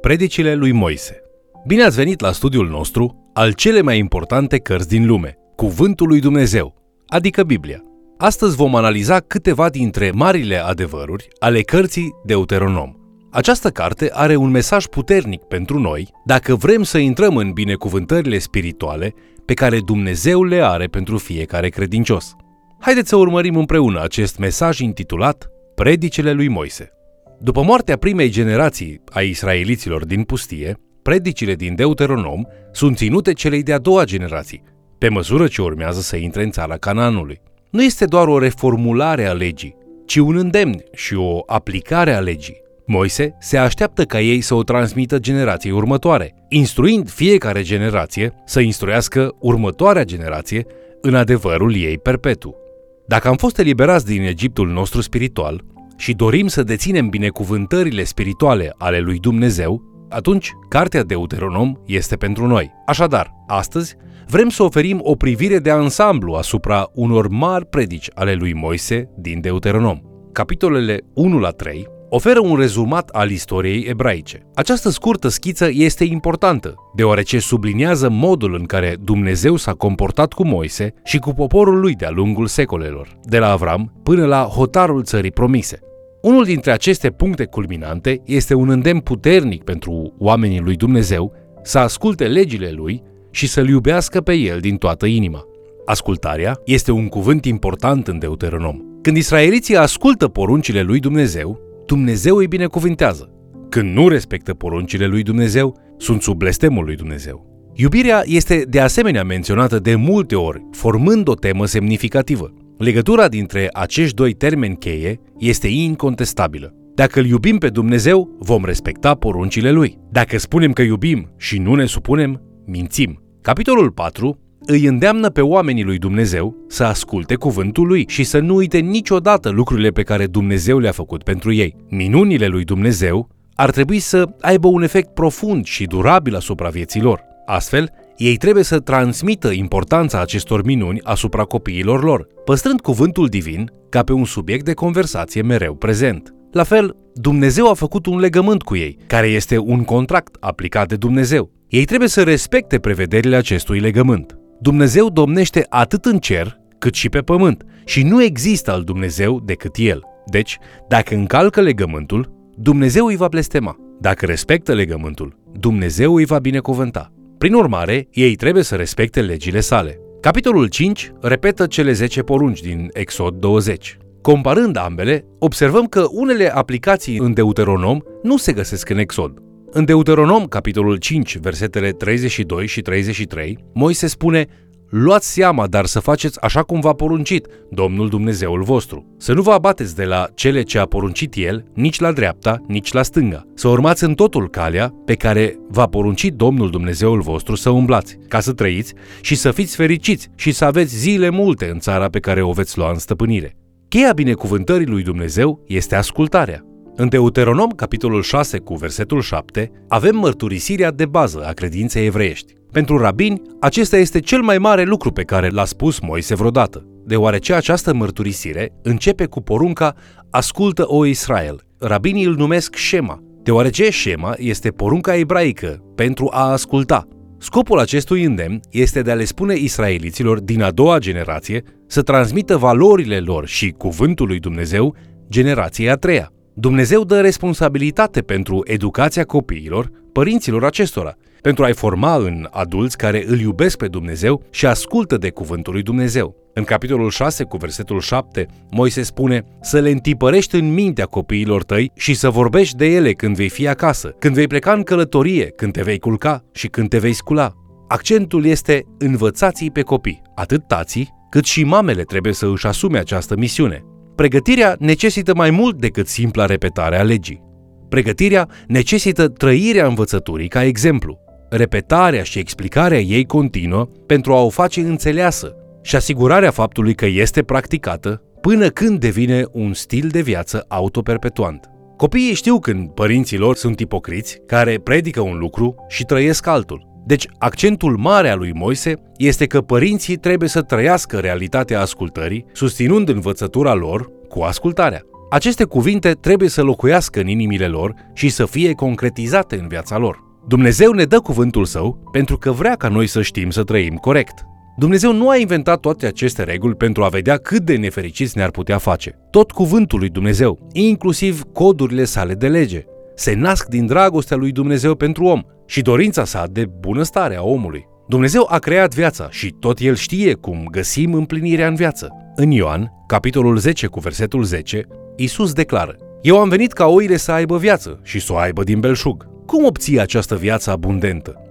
Predicile lui Moise. Bine ați venit la studiul nostru al cele mai importante cărți din lume, Cuvântul lui Dumnezeu, adică Biblia. Astăzi vom analiza câteva dintre marile adevăruri ale cărții Deuteronom. Această carte are un mesaj puternic pentru noi dacă vrem să intrăm în binecuvântările spirituale pe care Dumnezeu le are pentru fiecare credincios. Haideți să urmărim împreună acest mesaj intitulat Predicele lui Moise. După moartea primei generații a israeliților din pustie, predicile din Deuteronom sunt ținute celei de-a doua generații, pe măsură ce urmează să intre în țara Canaanului. Nu este doar o reformulare a legii, ci un îndemn și o aplicare a legii. Moise se așteaptă ca ei să o transmită generației următoare, instruind fiecare generație să instruiască următoarea generație în adevărul ei perpetu. Dacă am fost eliberați din Egiptul nostru spiritual și dorim să deținem binecuvântările spirituale ale lui Dumnezeu, atunci Cartea Deuteronom este pentru noi. Așadar, astăzi vrem să oferim o privire de ansamblu asupra unor mari predici ale lui Moise din Deuteronom. Capitolele 1 la 3 oferă un rezumat al istoriei ebraice. Această scurtă schiță este importantă, deoarece subliniază modul în care Dumnezeu s-a comportat cu Moise și cu poporul lui de-a lungul secolelor, de la Avram până la hotarul țării promise. Unul dintre aceste puncte culminante este un îndemn puternic pentru oamenii lui Dumnezeu să asculte legile lui și să-l iubească pe el din toată inima. Ascultarea este un cuvânt important în Deuteronom. Când israeliții ascultă poruncile lui Dumnezeu, Dumnezeu îi binecuvintează. Când nu respectă poruncile lui Dumnezeu, sunt sub blestemul lui Dumnezeu. Iubirea este de asemenea menționată de multe ori, formând o temă semnificativă. Legătura dintre acești doi termeni cheie este incontestabilă. Dacă îl iubim pe Dumnezeu, vom respecta poruncile lui. Dacă spunem că iubim și nu ne supunem, mințim. Capitolul 4 îi îndeamnă pe oamenii lui Dumnezeu să asculte cuvântul lui și să nu uite niciodată lucrurile pe care Dumnezeu le-a făcut pentru ei. Minunile lui Dumnezeu ar trebui să aibă un efect profund și durabil asupra vieții lor. Astfel, ei trebuie să transmită importanța acestor minuni asupra copiilor lor, păstrând cuvântul divin ca pe un subiect de conversație mereu prezent. La fel, Dumnezeu a făcut un legământ cu ei, care este un contract aplicat de Dumnezeu. Ei trebuie să respecte prevederile acestui legământ. Dumnezeu domnește atât în cer cât și pe pământ și nu există al Dumnezeu decât El. Deci, dacă încalcă legământul, Dumnezeu îi va blestema. Dacă respectă legământul, Dumnezeu îi va binecuvânta. Prin urmare, ei trebuie să respecte legile sale. Capitolul 5 repetă cele 10 porunci din Exod 20. Comparând ambele, observăm că unele aplicații în Deuteronom nu se găsesc în Exod. În Deuteronom, capitolul 5, versetele 32 și 33, Moise spune Luați seama, dar să faceți așa cum v-a poruncit Domnul Dumnezeul vostru. Să nu vă abateți de la cele ce a poruncit El, nici la dreapta, nici la stânga. Să urmați în totul calea pe care v-a poruncit Domnul Dumnezeul vostru să umblați, ca să trăiți și să fiți fericiți și să aveți zile multe în țara pe care o veți lua în stăpânire. Cheia binecuvântării lui Dumnezeu este ascultarea. În Deuteronom, capitolul 6 cu versetul 7, avem mărturisirea de bază a credinței evreiești. Pentru rabini, acesta este cel mai mare lucru pe care l-a spus Moise vreodată, deoarece această mărturisire începe cu porunca Ascultă, o Israel. Rabinii îl numesc Shema, deoarece Shema este porunca ebraică pentru a asculta. Scopul acestui îndemn este de a le spune israeliților din a doua generație să transmită valorile lor și cuvântul lui Dumnezeu generației a treia. Dumnezeu dă responsabilitate pentru educația copiilor, părinților acestora, pentru a-i forma în adulți care îl iubesc pe Dumnezeu și ascultă de cuvântul lui Dumnezeu. În capitolul 6 cu versetul 7, Moise spune să le întipărești în mintea copiilor tăi și să vorbești de ele când vei fi acasă, când vei pleca în călătorie, când te vei culca și când te vei scula. Accentul este învățații pe copii. Atât tații, cât și mamele trebuie să își asume această misiune. Pregătirea necesită mai mult decât simpla repetare a legii. Pregătirea necesită trăirea învățăturii ca exemplu, repetarea și explicarea ei continuă pentru a o face înțeleasă și asigurarea faptului că este practicată până când devine un stil de viață autoperpetuant. Copiii știu când părinții lor sunt ipocriți, care predică un lucru și trăiesc altul. Deci, accentul mare al lui Moise este că părinții trebuie să trăiască realitatea ascultării, susținând învățătura lor cu ascultarea. Aceste cuvinte trebuie să locuiască în inimile lor și să fie concretizate în viața lor. Dumnezeu ne dă cuvântul său pentru că vrea ca noi să știm să trăim corect. Dumnezeu nu a inventat toate aceste reguli pentru a vedea cât de nefericiți ne-ar putea face. Tot cuvântul lui Dumnezeu, inclusiv codurile sale de lege, se nasc din dragostea lui Dumnezeu pentru om și dorința sa de bunăstare a omului. Dumnezeu a creat viața și tot El știe cum găsim împlinirea în viață. În Ioan, capitolul 10 cu versetul 10, Isus declară Eu am venit ca oile să aibă viață și să o aibă din belșug. Cum obții această viață abundentă?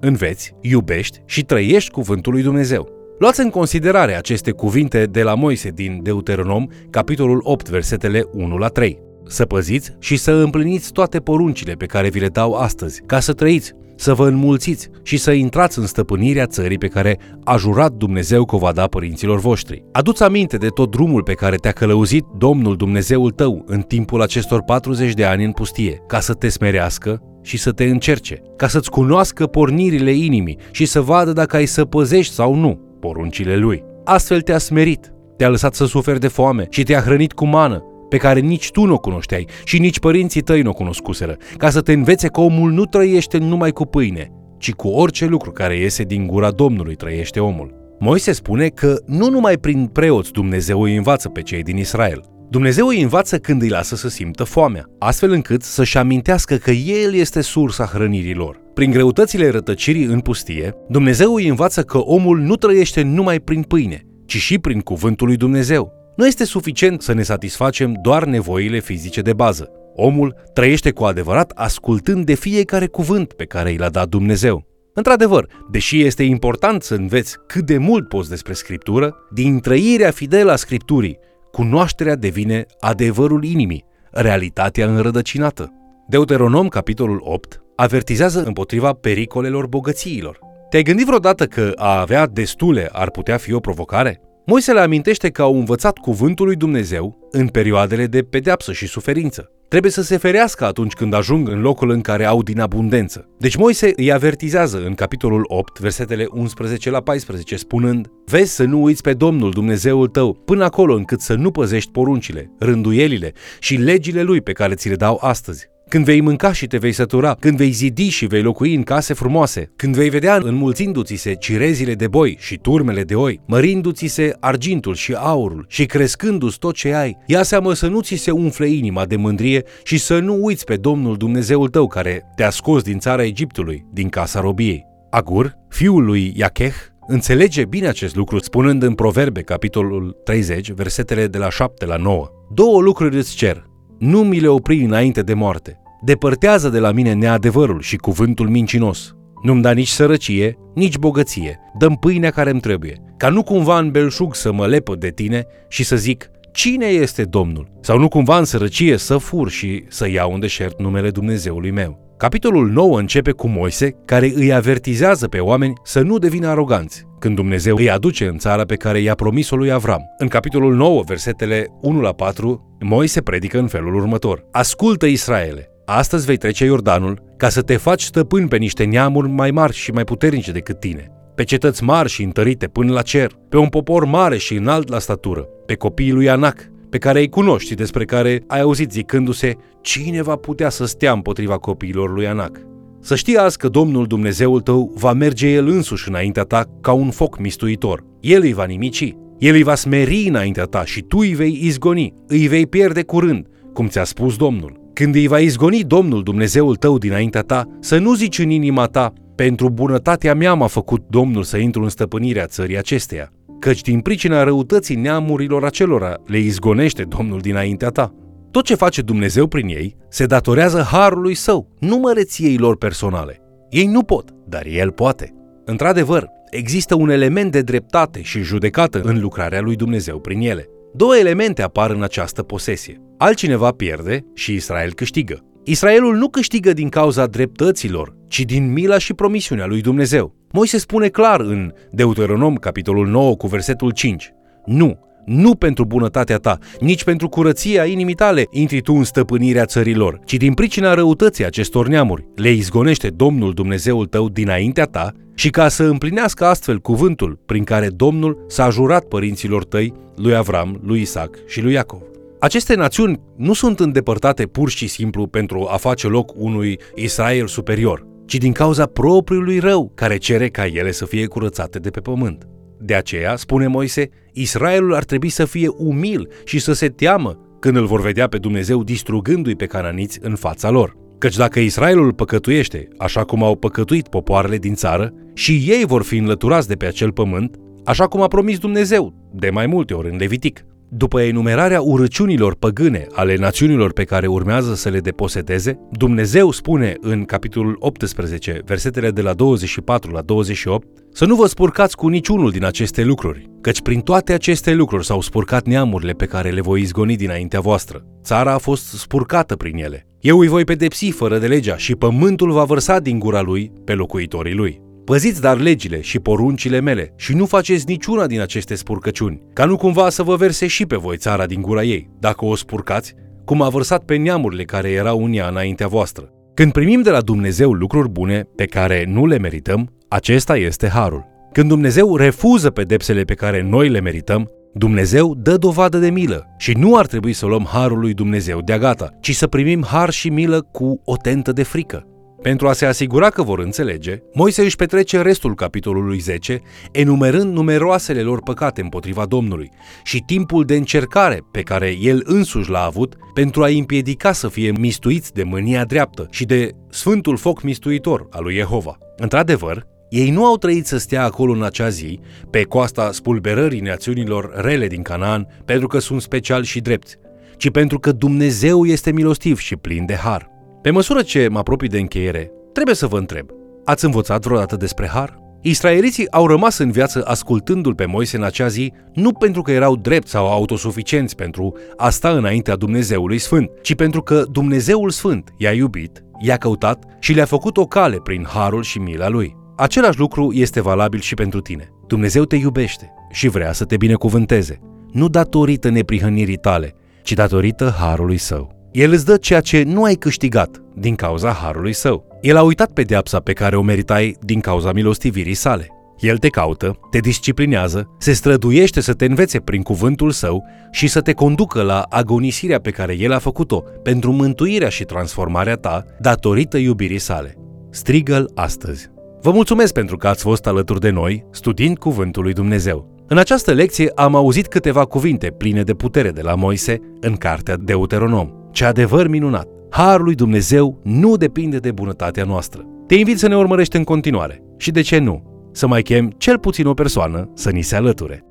Înveți, iubești și trăiești cuvântul lui Dumnezeu. Luați în considerare aceste cuvinte de la Moise din Deuteronom, capitolul 8, versetele 1 la 3. Să păziți și să împliniți toate poruncile pe care vi le dau astăzi, ca să trăiți, să vă înmulțiți și să intrați în stăpânirea țării pe care a jurat Dumnezeu că o va da părinților voștri. Aduți aminte de tot drumul pe care te-a călăuzit Domnul Dumnezeul tău în timpul acestor 40 de ani în pustie, ca să te smerească și să te încerce, ca să-ți cunoască pornirile inimii și să vadă dacă ai să păzești sau nu poruncile lui. Astfel te-a smerit, te-a lăsat să suferi de foame și te-a hrănit cu mană, pe care nici tu nu o cunoșteai și nici părinții tăi nu o cunoscuseră, ca să te învețe că omul nu trăiește numai cu pâine, ci cu orice lucru care iese din gura Domnului trăiește omul. Moise spune că nu numai prin preoți Dumnezeu îi învață pe cei din Israel. Dumnezeu îi învață când îi lasă să simtă foamea, astfel încât să-și amintească că El este sursa hrănirilor. Prin greutățile rătăcirii în pustie, Dumnezeu îi învață că omul nu trăiește numai prin pâine, ci și prin cuvântul lui Dumnezeu. Nu este suficient să ne satisfacem doar nevoile fizice de bază. Omul trăiește cu adevărat ascultând de fiecare cuvânt pe care i l-a dat Dumnezeu. Într-adevăr, deși este important să înveți cât de mult poți despre Scriptură, din trăirea fidelă a Scripturii, cunoașterea devine adevărul inimii, realitatea înrădăcinată. Deuteronom, capitolul 8, avertizează împotriva pericolelor bogățiilor. Te-ai gândit vreodată că a avea destule ar putea fi o provocare? Moise le amintește că au învățat cuvântul lui Dumnezeu în perioadele de pedeapsă și suferință. Trebuie să se ferească atunci când ajung în locul în care au din abundență. Deci Moise îi avertizează în capitolul 8, versetele 11 la 14, spunând Vezi să nu uiți pe Domnul Dumnezeul tău până acolo încât să nu păzești poruncile, rânduielile și legile lui pe care ți le dau astăzi când vei mânca și te vei sătura, când vei zidi și vei locui în case frumoase, când vei vedea înmulțindu-ți se cirezile de boi și turmele de oi, mărindu-ți se argintul și aurul și crescându-ți tot ce ai, ia seamă să nu ți se umfle inima de mândrie și să nu uiți pe Domnul Dumnezeul tău care te-a scos din țara Egiptului, din casa robiei. Agur, fiul lui Iacheh, înțelege bine acest lucru spunând în Proverbe, capitolul 30, versetele de la 7 la 9. Două lucruri îți cer, nu mi le opri înainte de moarte. Depărtează de la mine neadevărul și cuvântul mincinos. Nu-mi da nici sărăcie, nici bogăție. Dăm pâinea care îmi trebuie, ca nu cumva în belșug să mă lepă de tine și să zic, cine este Domnul? Sau nu cumva în sărăcie să fur și să iau în deșert numele Dumnezeului meu. Capitolul 9 începe cu Moise, care îi avertizează pe oameni să nu devină aroganți, când Dumnezeu îi aduce în țara pe care i-a promis-o lui Avram. În capitolul 9, versetele 1 la 4, Moise predică în felul următor. Ascultă, Israele, Astăzi vei trece Iordanul ca să te faci stăpân pe niște neamuri mai mari și mai puternice decât tine, pe cetăți mari și întărite până la cer, pe un popor mare și înalt la statură, pe copiii lui Anac, pe care îi cunoști și despre care ai auzit zicându-se cine va putea să stea împotriva copiilor lui Anac. Să știi azi că Domnul Dumnezeul tău va merge El însuși înaintea ta ca un foc mistuitor. El îi va nimici, El îi va smeri înaintea ta și tu îi vei izgoni, îi vei pierde curând, cum ți-a spus Domnul. Când îi va izgoni Domnul Dumnezeul tău dinaintea ta, să nu zici în inima ta, pentru bunătatea mea m-a făcut Domnul să intru în stăpânirea țării acesteia, căci din pricina răutății neamurilor acelora le izgonește Domnul dinaintea ta. Tot ce face Dumnezeu prin ei se datorează harului său, nu măreției lor personale. Ei nu pot, dar El poate. Într-adevăr, există un element de dreptate și judecată în lucrarea lui Dumnezeu prin ele. Două elemente apar în această posesie. Altcineva pierde și Israel câștigă. Israelul nu câștigă din cauza dreptăților, ci din mila și promisiunea lui Dumnezeu. Moise spune clar în Deuteronom, capitolul 9, cu versetul 5. Nu, nu pentru bunătatea ta, nici pentru curăția inimii tale intri tu în stăpânirea țărilor, ci din pricina răutății acestor neamuri. Le izgonește Domnul Dumnezeul tău dinaintea ta și ca să împlinească astfel cuvântul prin care Domnul s-a jurat părinților tăi, lui Avram, lui Isaac și lui Iacov. Aceste națiuni nu sunt îndepărtate pur și simplu pentru a face loc unui Israel superior, ci din cauza propriului rău care cere ca ele să fie curățate de pe pământ. De aceea, spune Moise, Israelul ar trebui să fie umil și să se teamă când îl vor vedea pe Dumnezeu distrugându-i pe cananiți în fața lor. Căci dacă Israelul păcătuiește, așa cum au păcătuit popoarele din țară, și ei vor fi înlăturați de pe acel pământ, așa cum a promis Dumnezeu, de mai multe ori în Levitic. După enumerarea urăciunilor păgâne ale națiunilor pe care urmează să le deposedeze, Dumnezeu spune în capitolul 18, versetele de la 24 la 28, să nu vă spurcați cu niciunul din aceste lucruri, căci prin toate aceste lucruri s-au spurcat neamurile pe care le voi izgoni dinaintea voastră. Țara a fost spurcată prin ele. Eu îi voi pedepsi fără de legea și pământul va vărsa din gura lui pe locuitorii lui. Păziți dar legile și poruncile mele și nu faceți niciuna din aceste spurcăciuni, ca nu cumva să vă verse și pe voi țara din gura ei, dacă o spurcați, cum a vărsat pe neamurile care erau în ea înaintea voastră. Când primim de la Dumnezeu lucruri bune pe care nu le merităm, acesta este harul. Când Dumnezeu refuză pedepsele pe care noi le merităm, Dumnezeu dă dovadă de milă și nu ar trebui să luăm harul lui Dumnezeu de-a gata, ci să primim har și milă cu o tentă de frică. Pentru a se asigura că vor înțelege, Moise își petrece restul capitolului 10 enumerând numeroasele lor păcate împotriva Domnului și timpul de încercare pe care el însuși l-a avut pentru a împiedica să fie mistuiți de mânia dreaptă și de sfântul foc mistuitor al lui Jehova. Într-adevăr, ei nu au trăit să stea acolo în acea zi, pe coasta spulberării națiunilor rele din Canaan, pentru că sunt speciali și drepți, ci pentru că Dumnezeu este milostiv și plin de har. Pe măsură ce mă apropii de încheiere, trebuie să vă întreb, ați învățat vreodată despre har? Israeliții au rămas în viață ascultându-l pe Moise în acea zi, nu pentru că erau drepți sau autosuficienți pentru a sta înaintea Dumnezeului Sfânt, ci pentru că Dumnezeul Sfânt i-a iubit, i-a căutat și le-a făcut o cale prin harul și mila lui. Același lucru este valabil și pentru tine. Dumnezeu te iubește și vrea să te binecuvânteze, nu datorită neprihănirii tale, ci datorită harului său. El îți dă ceea ce nu ai câștigat din cauza harului său. El a uitat pedeapsa pe care o meritai din cauza milostivirii sale. El te caută, te disciplinează, se străduiește să te învețe prin cuvântul său și să te conducă la agonisirea pe care el a făcut-o pentru mântuirea și transformarea ta datorită iubirii sale. Strigă-l astăzi. Vă mulțumesc pentru că ați fost alături de noi, studiind Cuvântul lui Dumnezeu. În această lecție am auzit câteva cuvinte pline de putere de la Moise în cartea Deuteronom. Ce adevăr minunat! Harul lui Dumnezeu nu depinde de bunătatea noastră. Te invit să ne urmărești în continuare și, de ce nu, să mai chem cel puțin o persoană să ni se alăture.